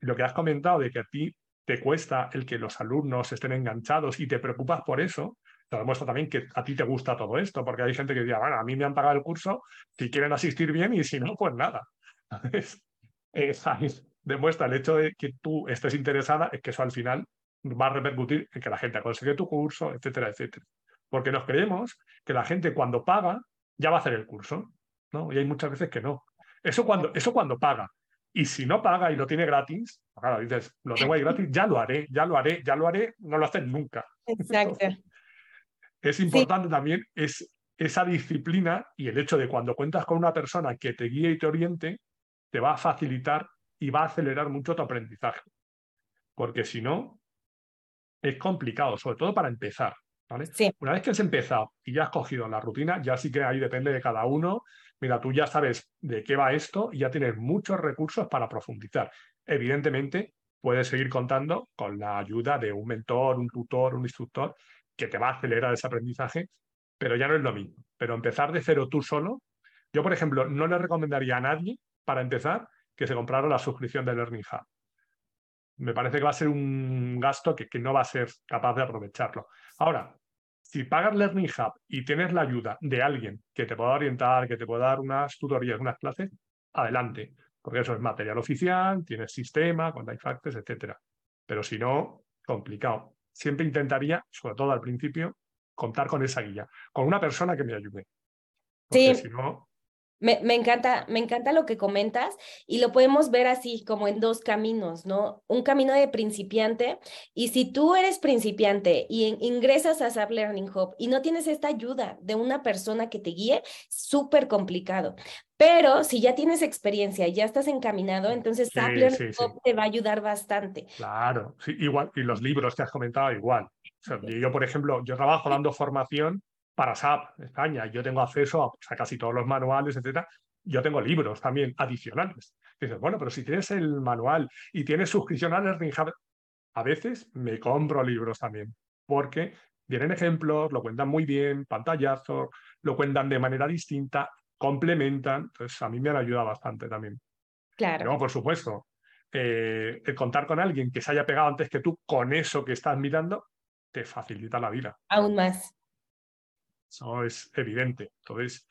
Y lo que has comentado de que a ti te cuesta el que los alumnos estén enganchados y te preocupas por eso, te demuestra también que a ti te gusta todo esto, porque hay gente que dice, bueno, a mí me han pagado el curso, si quieren asistir bien y si no, pues nada. Es, demuestra el hecho de que tú estés interesada, es que eso al final va a repercutir en que la gente consigue tu curso, etcétera, etcétera. Porque nos creemos que la gente cuando paga ya va a hacer el curso, ¿no? Y hay muchas veces que no. Eso cuando, eso cuando paga. Y si no paga y lo tiene gratis, pues claro, dices, lo tengo ahí gratis, ya lo haré, ya lo haré, ya lo haré, no lo hacen nunca. Exacto. es importante también es, esa disciplina y el hecho de cuando cuentas con una persona que te guíe y te oriente, te va a facilitar y va a acelerar mucho tu aprendizaje. Porque si no, es complicado, sobre todo para empezar. Una vez que has empezado y ya has cogido la rutina, ya sí que ahí depende de cada uno. Mira, tú ya sabes de qué va esto y ya tienes muchos recursos para profundizar. Evidentemente, puedes seguir contando con la ayuda de un mentor, un tutor, un instructor que te va a acelerar ese aprendizaje, pero ya no es lo mismo. Pero empezar de cero tú solo, yo, por ejemplo, no le recomendaría a nadie, para empezar, que se comprara la suscripción de Learning Hub me parece que va a ser un gasto que, no va a ser capaz de aprovecharlo. Ahora, si pagas Learning Hub y tienes la ayuda de alguien que te pueda orientar, que te pueda dar unas tutorías, unas clases, adelante, porque eso es material oficial, tienes sistema, contact factors, etcétera. Pero si no, complicado. Siempre intentaría, sobre todo al principio, contar con esa guía, con una persona que me ayude. sí. si no, me, encanta, me encanta lo que comentas y lo podemos ver así como en dos caminos, ¿no? Un camino de principiante y si tú eres principiante y ingresas a SAP Learning Hub y no tienes esta ayuda de una persona que te guíe, súper complicado. Pero si ya tienes experiencia ya estás encaminado, entonces SAP Learning Hub te va a ayudar bastante. Claro, sí, igual, y los libros que has comentado igual. yo, por ejemplo, yo trabajo dando formación para SAP España. Yo tengo acceso a, casi todos los manuales, etcétera. Yo tengo libros también adicionales. dices, bueno, pero si tienes el manual y tienes suscripción a Learning Hub, a veces me compro libros también, porque vienen ejemplos, lo cuentan muy bien, pantallazos, lo cuentan de manera distinta, complementan. Entonces, a mí me han ayudado bastante también. Claro. No, por supuesto, eh, el contar con alguien que se haya pegado antes que tú con eso que estás mirando, te facilita la vida. Aún más. Eso es evidente. Entonces,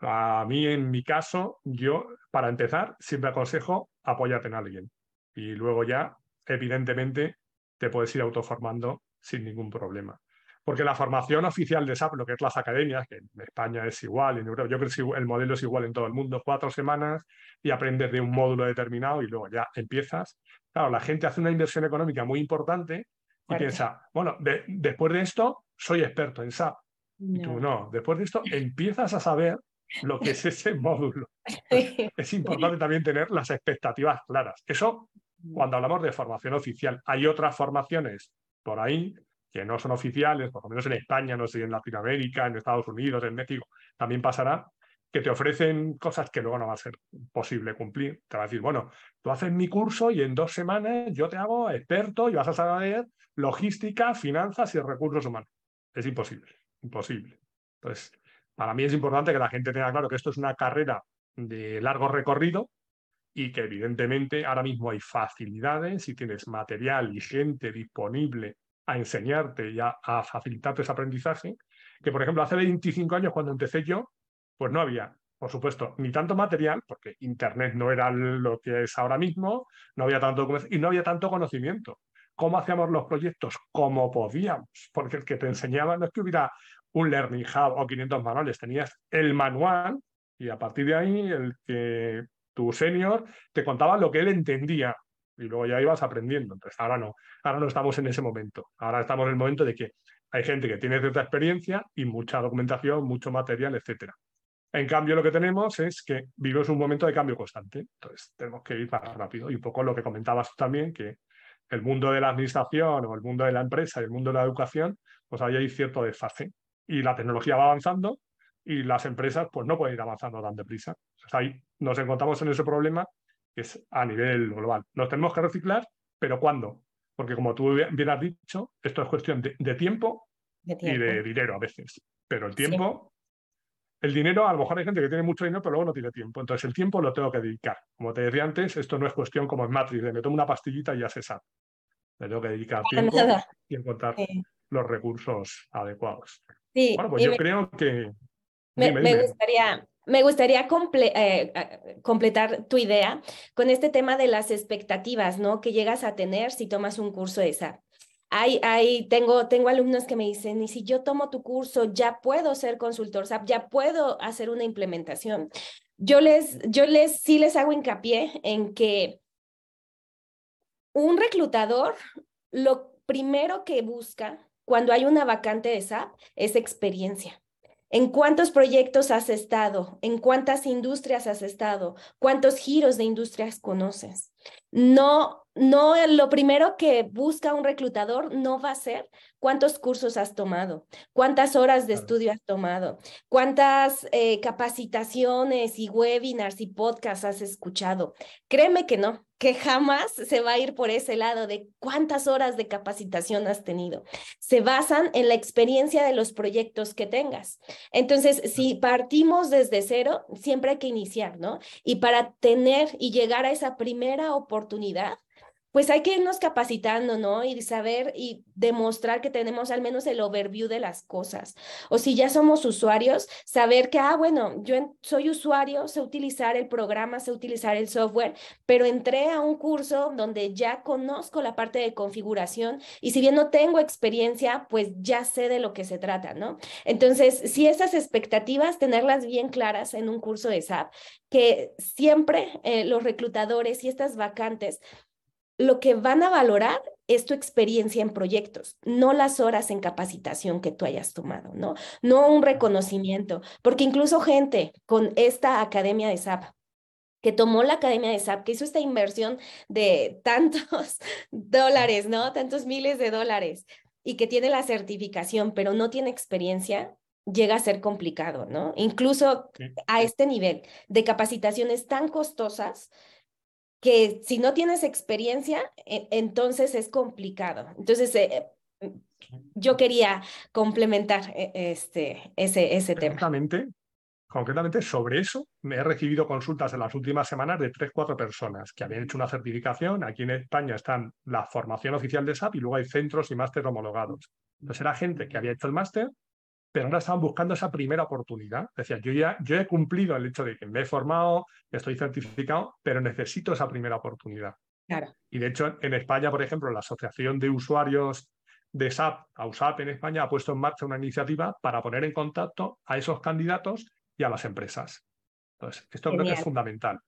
a mí, en mi caso, yo, para empezar, siempre aconsejo apóyate en alguien. Y luego ya, evidentemente, te puedes ir autoformando sin ningún problema. Porque la formación oficial de SAP, lo que es las academias, que en España es igual, en Europa, yo creo que el modelo es igual en todo el mundo, cuatro semanas y aprendes de un módulo determinado y luego ya empiezas. Claro, la gente hace una inversión económica muy importante y piensa, bueno, después de esto, soy experto en SAP. Y tú no. Después de esto empiezas a saber lo que es ese módulo. es importante también tener las expectativas claras. Eso cuando hablamos de formación oficial. Hay otras formaciones por ahí que no son oficiales, por lo menos en España, no sé, en Latinoamérica, en Estados Unidos, en México, también pasará que te ofrecen cosas que luego no va a ser posible cumplir. Te va a decir, bueno, tú haces mi curso y en dos semanas yo te hago experto y vas a saber logística, finanzas y recursos humanos. Es imposible imposible. Entonces, para mí es importante que la gente tenga claro que esto es una carrera de largo recorrido y que evidentemente ahora mismo hay facilidades y tienes material y gente disponible a enseñarte y a, facilitarte ese aprendizaje, que por ejemplo hace 25 años cuando empecé yo, pues no había, por supuesto, ni tanto material, porque Internet no era lo que es ahora mismo, no había tanto y no había tanto conocimiento cómo hacíamos los proyectos como podíamos, porque el que te enseñaba no es que hubiera un Learning Hub o 500 manuales, tenías el manual y a partir de ahí el que tu senior te contaba lo que él entendía y luego ya ibas aprendiendo. Entonces ahora no, ahora no estamos en ese momento. Ahora estamos en el momento de que hay gente que tiene cierta experiencia y mucha documentación, mucho material, etcétera. En cambio, lo que tenemos es que vivimos un momento de cambio constante. Entonces, tenemos que ir más rápido. Y un poco lo que comentabas también, que el mundo de la administración o el mundo de la empresa y el mundo de la educación, pues ahí hay cierto desfase. Y la tecnología va avanzando y las empresas pues no pueden ir avanzando tan deprisa. ahí nos encontramos en ese problema que es a nivel global. Nos tenemos que reciclar, pero ¿cuándo? Porque como tú bien has dicho, esto es cuestión de, tiempo, y de dinero a veces. Pero el tiempo el dinero, a lo mejor hay gente que tiene mucho dinero, pero luego no tiene tiempo. Entonces el tiempo lo tengo que dedicar. Como te decía antes, esto no es cuestión como en Matrix, de me tomo una pastillita y ya se sabe. Me tengo que dedicar tiempo y encontrar los recursos adecuados. Sí, bueno, pues yo creo que... Me, gustaría, me gustaría eh, completar tu idea con este tema de las expectativas, ¿no? Que llegas a tener si tomas un curso de SAP. Hay, hay, tengo, tengo alumnos que me dicen, y si yo tomo tu curso, ya puedo ser consultor SAP, ya puedo hacer una implementación. Yo les, yo les, sí les hago hincapié en que un reclutador lo primero que busca cuando hay una vacante de SAP es experiencia. ¿En cuántos proyectos has estado? ¿En cuántas industrias has estado? ¿Cuántos giros de industrias conoces? No, no, lo primero que busca un reclutador no va a ser cuántos cursos has tomado, cuántas horas de estudio has tomado, cuántas eh, capacitaciones y webinars y podcasts has escuchado. Créeme que no, que jamás se va a ir por ese lado de cuántas horas de capacitación has tenido. Se basan en la experiencia de los proyectos que tengas. Entonces, si partimos desde cero, siempre hay que iniciar, ¿no? Y para tener y llegar a esa primera oportunidad, pues hay que irnos capacitando, ¿no? Y saber y demostrar que tenemos al menos el overview de las cosas. O si ya somos usuarios, saber que, ah, bueno, yo soy usuario, sé utilizar el programa, sé utilizar el software, pero entré a un curso donde ya conozco la parte de configuración y si bien no tengo experiencia, pues ya sé de lo que se trata, ¿no? Entonces, si esas expectativas, tenerlas bien claras en un curso de SAP, que siempre eh, los reclutadores y estas vacantes lo que van a valorar es tu experiencia en proyectos, no las horas en capacitación que tú hayas tomado, ¿no? No un reconocimiento, porque incluso gente con esta academia de SAP que tomó la academia de SAP, que hizo esta inversión de tantos dólares, ¿no? Tantos miles de dólares y que tiene la certificación, pero no tiene experiencia, llega a ser complicado, ¿no? Incluso a este nivel de capacitaciones tan costosas, que si no tienes experiencia, e, entonces es complicado. Entonces, eh, yo quería complementar e, este, ese, ese tema. Concretamente, concretamente sobre eso, me he recibido consultas en las últimas semanas de tres, cuatro personas que habían hecho una certificación. Aquí en España están la formación oficial de SAP y luego hay centros y másteres homologados. Entonces era gente que había hecho el máster, pero ahora estaban buscando esa primera oportunidad. Decían, yo ya yo he cumplido el hecho de que me he formado, estoy certificado, pero necesito esa primera oportunidad. Claro. Y de hecho, en España, por ejemplo, la Asociación de Usuarios de SAP, AUSAP en España, ha puesto en marcha una iniciativa para poner en contacto a esos candidatos y a las empresas. Entonces, esto creo que es fundamental.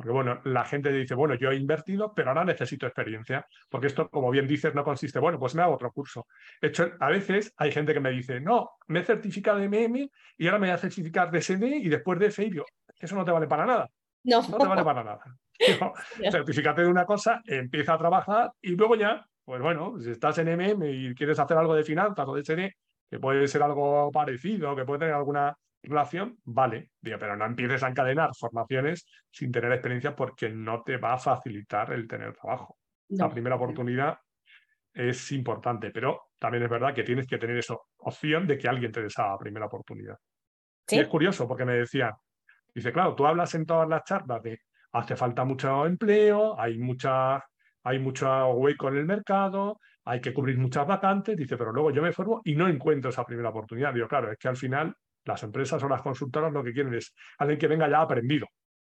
Porque bueno, la gente dice, bueno, yo he invertido, pero ahora necesito experiencia. Porque esto, como bien dices, no consiste, bueno, pues me hago otro curso. De hecho, a veces hay gente que me dice, no, me he certificado de MM y ahora me voy a certificar de SD y después de FIBIO. Eso no te vale para nada. No. No te vale para nada. Certificate de una cosa, empieza a trabajar y luego ya, pues bueno, si estás en MM y quieres hacer algo de finanzas o de SD, que puede ser algo parecido, que puede tener alguna relación, vale, pero no empieces a encadenar formaciones sin tener experiencia porque no te va a facilitar el tener trabajo. La primera oportunidad es importante, pero también es verdad que tienes que tener esa opción de que alguien te dé esa primera oportunidad. Y es curioso porque me decían, dice, claro, tú hablas en todas las charlas de hace falta mucho empleo, hay mucha, hay mucho hueco en el mercado, hay que cubrir muchas vacantes, dice, pero luego yo me formo y no encuentro esa primera oportunidad. Digo, claro, es que al final las empresas o las consultoras lo que quieren es alguien que venga ya aprendido.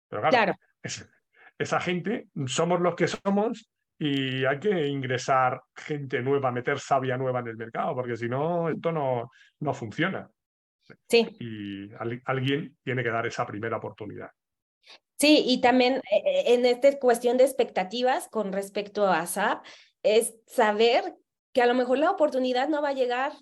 Pero claro, esa gente somos los que somos y hay que ingresar gente nueva, meter savia nueva en el mercado, porque si no, esto no, no funciona. Sí. Y alguien tiene que dar esa primera oportunidad. Sí, y también eh, eh, en esta cuestión de expectativas con respecto a SAP, es saber que a lo mejor la oportunidad no va a llegar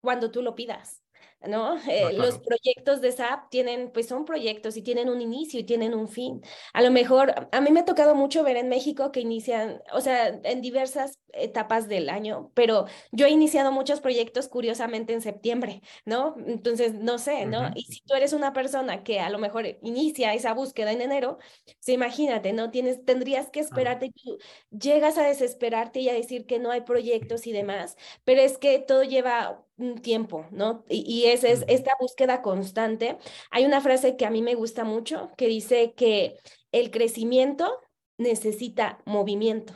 cuando tú lo pidas. ¿no? Eh, los proyectos de SAP tienen, pues son proyectos y tienen un inicio y tienen un fin. A lo mejor, a mí me ha tocado mucho ver en México que inician, o sea, en diversas etapas del año, pero yo he iniciado muchos proyectos curiosamente en septiembre, ¿no? Entonces, no sé, ¿no? Y si tú eres una persona que a lo mejor inicia esa búsqueda en enero, pues imagínate, ¿no? Tienes, tendrías que esperarte, tú llegas a desesperarte y a decir que no hay proyectos y demás, pero es que todo lleva un tiempo, ¿no? Y, es, es esta búsqueda constante. Hay una frase que a mí me gusta mucho que dice que el crecimiento necesita movimiento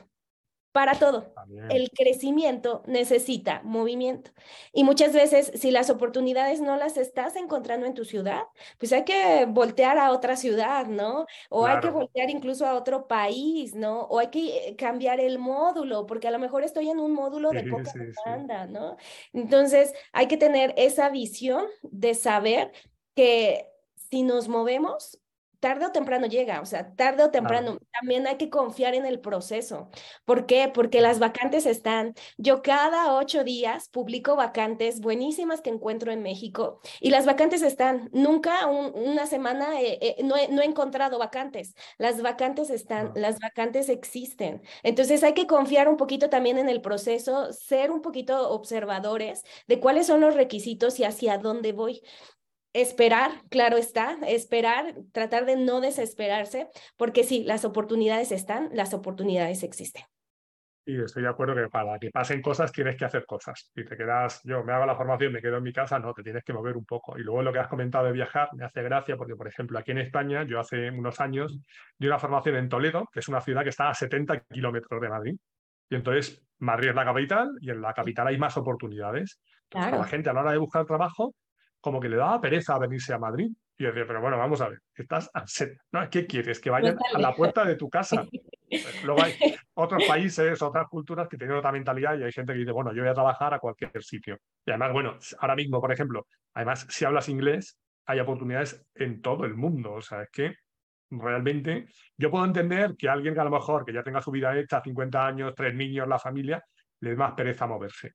para todo. El crecimiento necesita movimiento. Y muchas veces, si las oportunidades no las estás encontrando en tu ciudad, pues hay que voltear a otra ciudad, ¿no? O hay que voltear incluso a otro país, ¿no? O hay que eh, cambiar el módulo, porque a lo mejor estoy en un módulo de poca demanda, ¿no? Entonces, hay que tener esa visión de saber que si nos movemos, tarde o temprano llega, o sea, tarde o temprano. También hay que confiar en el proceso. ¿Por qué? Porque las vacantes están. Yo cada ocho días publico vacantes buenísimas que encuentro en México y las vacantes están. Nunca una semana no, he, no, he, encontrado vacantes. Las vacantes están, las vacantes existen. Entonces hay que confiar un poquito también en el proceso, ser un poquito observadores de cuáles son los requisitos y hacia dónde voy esperar, claro está, esperar, tratar de no desesperarse, porque sí, las oportunidades están, las oportunidades existen. Y estoy de acuerdo que para que pasen cosas tienes que hacer cosas. Si te quedas, yo me hago la formación, me quedo en mi casa, no, te tienes que mover un poco. Y luego lo que has comentado de viajar me hace gracia porque, por ejemplo, aquí en España, yo hace unos años di una formación en Toledo, que es una ciudad que está a 70 kilómetros de Madrid. Y entonces Madrid es la capital y en la capital hay más oportunidades. Claro. la gente a la hora de buscar trabajo como que le daba pereza venirse a Madrid. Y yo decía, pero bueno, vamos a ver, estás a. ¿no? ¿Qué quieres? Que vayan a la puerta de tu casa. Pues luego hay otros países, otras culturas que tienen otra mentalidad y hay gente que dice, bueno, yo voy a trabajar a cualquier sitio. Y además, bueno, ahora mismo, por ejemplo, además, si hablas inglés, hay oportunidades en todo el mundo. O sea, es que realmente yo puedo entender que alguien que a lo mejor que ya tenga su vida hecha, 50 años, tres niños, la familia, le dé más pereza moverse.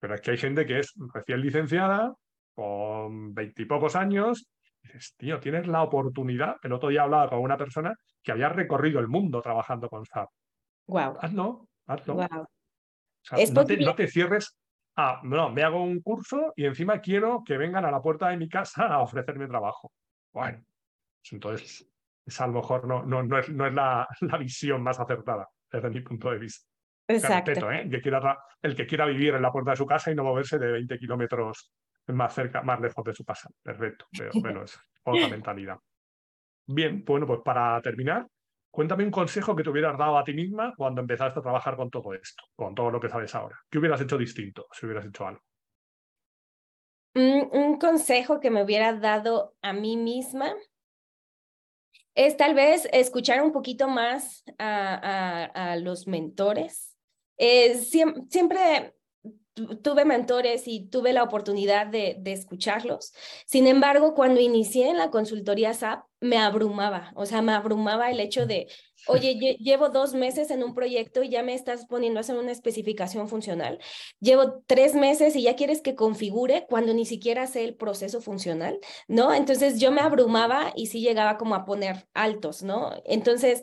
Pero es que hay gente que es recién licenciada, con veintipocos años, dices, tío, tienes la oportunidad. El otro día hablaba con una persona que había recorrido el mundo trabajando con SAP. Wow. Hazlo, hazlo. no, te, cierres a, no, me hago un curso y encima quiero que vengan a la puerta de mi casa a ofrecerme trabajo. Bueno, pues entonces, a lo mejor no, no, no es, no es la, la, visión más acertada desde mi punto de vista. Exacto. ¿eh? que quiera, el que quiera vivir en la puerta de su casa y no moverse de 20 kilómetros más cerca, más lejos de su casa. Perfecto, es otra mentalidad. Bien, bueno, pues para terminar, cuéntame un consejo que te hubieras dado a ti misma cuando empezaste a trabajar con todo esto, con todo lo que sabes ahora. ¿Qué hubieras hecho distinto si hubieras hecho algo? Un, consejo que me hubiera dado a mí misma es tal vez escuchar un poquito más a, los mentores. Eh, siempre tuve mentores y tuve la oportunidad de, escucharlos. Sin embargo, cuando inicié en la consultoría SAP, me abrumaba, o sea, me abrumaba el hecho de, oye, llevo dos meses en un proyecto y ya me estás poniendo a hacer una especificación funcional. Llevo tres meses y ya quieres que configure cuando ni siquiera sé el proceso funcional, ¿no? Entonces yo me abrumaba y sí llegaba como a poner altos, ¿no? Entonces...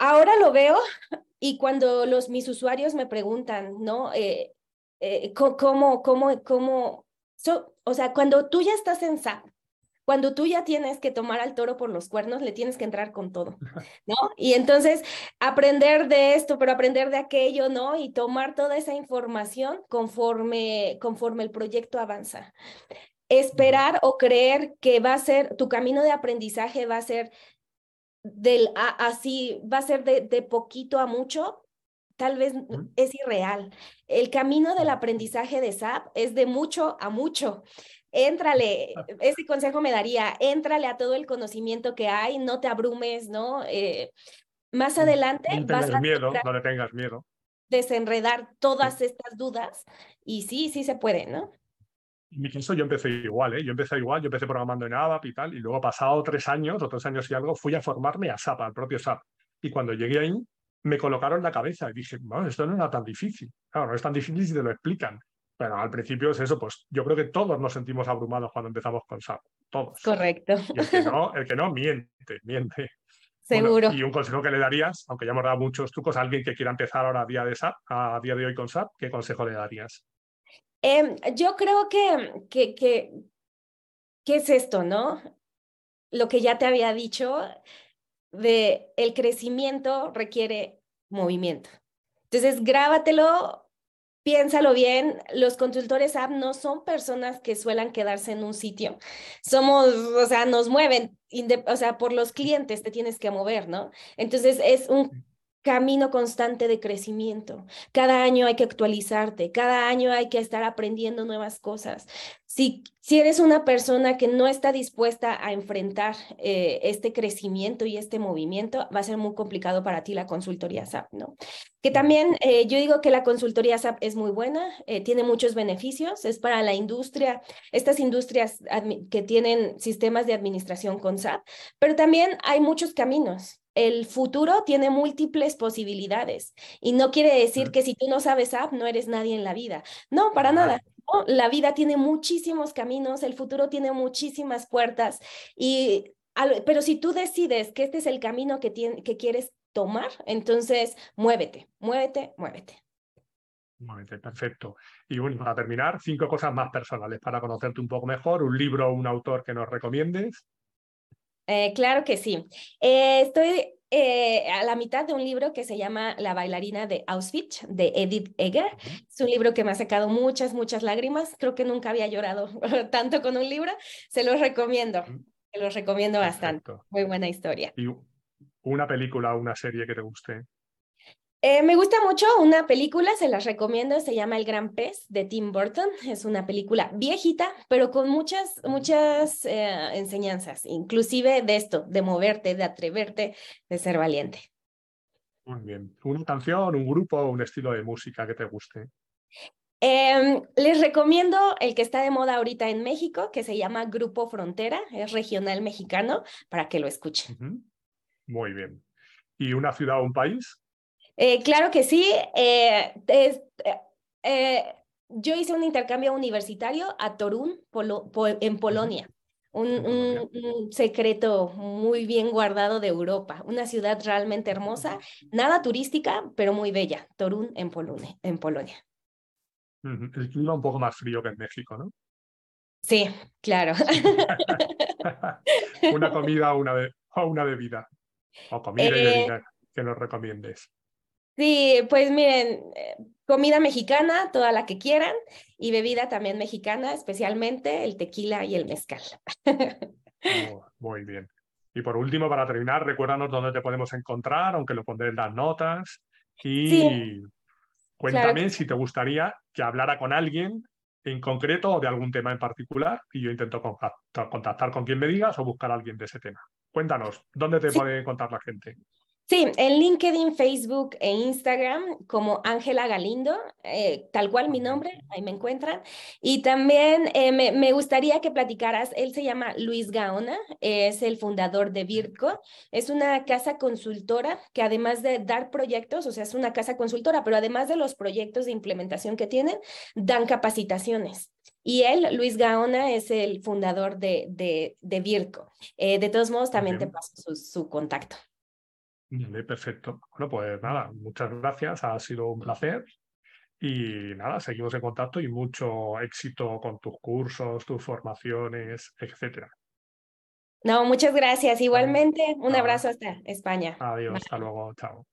Ahora lo veo y cuando los, mis usuarios me preguntan, ¿no? Eh, eh, cómo, cómo, cómo, o sea, cuando tú ya estás en SAP, cuando tú ya tienes que tomar al toro por los cuernos, le tienes que entrar con todo, ¿no? Y entonces aprender de esto, pero aprender de aquello, ¿no? Y tomar toda esa información conforme, conforme el proyecto avanza. Esperar o creer que va a ser, tu camino de aprendizaje va a ser del así, va a ser de, de poquito a mucho, tal vez es irreal. El camino del aprendizaje de SAP es de mucho a mucho. Éntrale, ese consejo me daría, éntrale a todo el conocimiento que hay, no te abrumes, ¿no? Eh, más adelante no vas a miedo, no le tengas miedo. Desenredar todas estas dudas y sí, sí se puede, ¿no? En mi caso yo empecé igual, ¿eh? Yo empecé igual, yo empecé programando en ABAP y tal, y luego pasado tres años o tres años y algo, fui a formarme a SAP, al propio SAP. Y cuando llegué ahí, me colocaron la cabeza y dije, bueno, esto no era tan difícil. Claro, no es tan difícil si te lo explican. Pero al principio es eso, pues yo creo que todos nos sentimos abrumados cuando empezamos con SAP. Todos. Correcto. Y el que no, el que no miente, miente. Seguro. y un consejo que le darías, aunque ya hemos dado muchos trucos, a alguien que quiera empezar ahora a día de SAP, a día de hoy con SAP, ¿qué consejo le darías? Em, yo creo que, que, que, ¿qué es esto, no? Lo que ya te había dicho, de el crecimiento requiere movimiento. Entonces, grábatelo, piénsalo bien, los consultores app no son personas que suelen quedarse en un sitio. Somos, o sea, nos mueven, o sea, por los clientes te tienes que mover, ¿no? Entonces es un camino constante de crecimiento. Cada año hay que actualizarte, cada año hay que estar aprendiendo nuevas cosas. Si, si eres una persona que no está dispuesta a enfrentar eh, este crecimiento y este movimiento, va a ser muy complicado para ti la consultoría SAP, ¿no? Que también eh, yo digo que la consultoría SAP es muy buena, eh, tiene muchos beneficios, es para la industria, estas industrias que tienen sistemas de administración con SAP, pero también hay muchos caminos el futuro tiene múltiples posibilidades y no quiere decir que si tú no sabes app no eres nadie en la vida. No, para nada. La vida tiene muchísimos caminos, el futuro tiene muchísimas puertas y pero si tú decides que este es el camino que, que quieres tomar, entonces muévete, muévete, muévete. Muévete, perfecto. Y bueno, para terminar, cinco cosas más personales para conocerte un poco mejor, un libro o un autor que nos recomiendes. Eh, claro que sí. Eh, estoy eh, a la mitad de un libro que se llama La bailarina de Auschwitz, de Edith Egger. Es un libro que me ha sacado muchas, muchas lágrimas. Creo que nunca había llorado tanto con un libro. Se los recomiendo. Se los recomiendo bastante. Muy buena historia. ¿Y una película o una serie que te guste? Eh, me gusta mucho una película, se las recomiendo, se llama El Gran Pez de Tim Burton. Es una película viejita, pero con muchas, muchas eh, enseñanzas, inclusive de esto, de moverte, de atreverte, de ser valiente. Muy bien. ¿Una canción, un grupo o un estilo de música que te guste? Em, les recomiendo el que está de moda ahorita en México, que se llama Grupo Frontera, es regional mexicano, para que lo escuchen. Muy bien. ¿Y una ciudad o un país? Eh, claro que sí. Eh, eh, yo hice un intercambio universitario a Torún, en Polonia. Un, secreto muy bien guardado de Europa, una ciudad realmente hermosa, nada turística, pero muy bella, Torún en, en Polonia. El clima un poco más frío que en México, ¿no? Sí, claro. una comida o una, o una bebida, o comida y bebida que nos recomiendes. Sí, pues miren, eh, comida mexicana, toda la que quieran, y bebida también mexicana, especialmente el tequila y el mezcal. Oh, muy bien. Y por último, para terminar, recuérdanos dónde te podemos encontrar, aunque lo pondré en las notas. Y cuéntame si te gustaría que hablara con alguien en concreto o de algún tema en particular y yo intento contactar, con quien me digas o buscar a alguien de ese tema. Cuéntanos, ¿dónde te puede encontrar la gente? Sí, en LinkedIn, Facebook e Instagram como Ángela Galindo, eh, tal cual mi nombre, ahí me encuentran. Y también eh, me, gustaría que platicaras, él se llama Luis Gaona, es el fundador de Virco, es una casa consultora que además de dar proyectos, o sea, es una casa consultora, pero además de los proyectos de implementación que tienen, dan capacitaciones. Y él, Luis Gaona, es el fundador de, de, Virco. Eh, de todos modos, también te paso su contacto perfecto. Bueno, pues nada, muchas gracias, ha sido un placer. Y nada, seguimos en contacto y mucho éxito con tus cursos, tus formaciones, etcétera. No, muchas gracias. Igualmente, un abrazo hasta España. Adiós, hasta luego, chao.